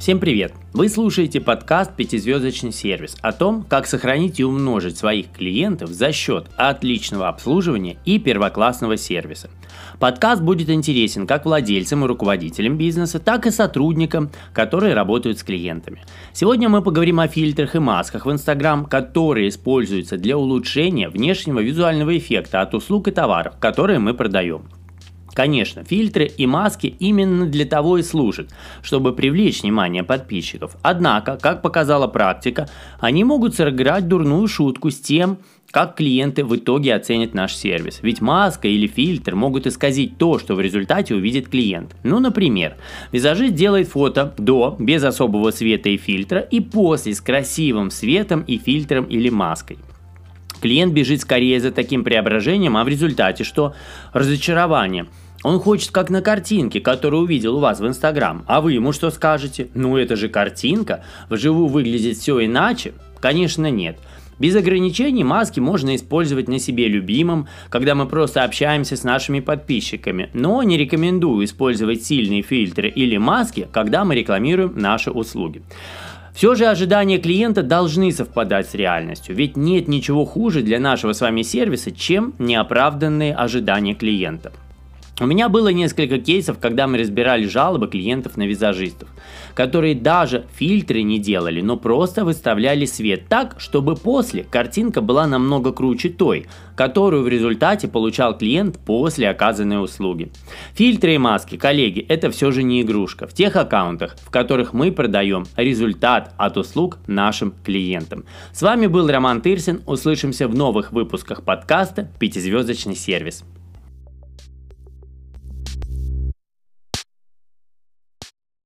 Всем привет! Вы слушаете подкаст «Пятизвездочный сервис» о том, как сохранить и умножить своих клиентов за счет отличного обслуживания и первоклассного сервиса. Подкаст будет интересен как владельцам и руководителям бизнеса, так и сотрудникам, которые работают с клиентами. Сегодня мы поговорим о фильтрах и масках в Instagram, которые используются для улучшения внешнего визуального эффекта от услуг и товаров, которые мы продаем. Конечно, фильтры и маски именно для того и служат, чтобы привлечь внимание подписчиков. Однако, как показала практика, они могут сыграть дурную шутку с тем, как клиенты в итоге оценят наш сервис. Ведь маска или фильтр могут исказить то, что в результате увидит клиент. Ну, например, визажист делает фото до, без особого света и фильтра, и после с красивым светом и фильтром или маской. Клиент бежит скорее за таким преображением, а в результате что? Разочарование. Он хочет как на картинке, которую увидел у вас в Инстаграм. А вы ему что скажете? Ну это же картинка, вживую выглядит все иначе? Конечно нет. Без ограничений маски можно использовать на себе любимом, когда мы просто общаемся с нашими подписчиками, но не рекомендую использовать сильные фильтры или маски, когда мы рекламируем наши услуги. Все же ожидания клиента должны совпадать с реальностью, ведь нет ничего хуже для нашего с вами сервиса, чем неоправданные ожидания клиента. У меня было несколько кейсов, когда мы разбирали жалобы клиентов на визажистов, которые даже фильтры не делали, но просто выставляли свет так, чтобы после картинка была намного круче той, которую в результате получал клиент после оказанной услуги. Фильтры и маски, коллеги, это все же не игрушка. В тех аккаунтах, в которых мы продаем результат от услуг нашим клиентам. С вами был Роман Тырсин. Услышимся в новых выпусках подкаста «Пятизвездочный сервис».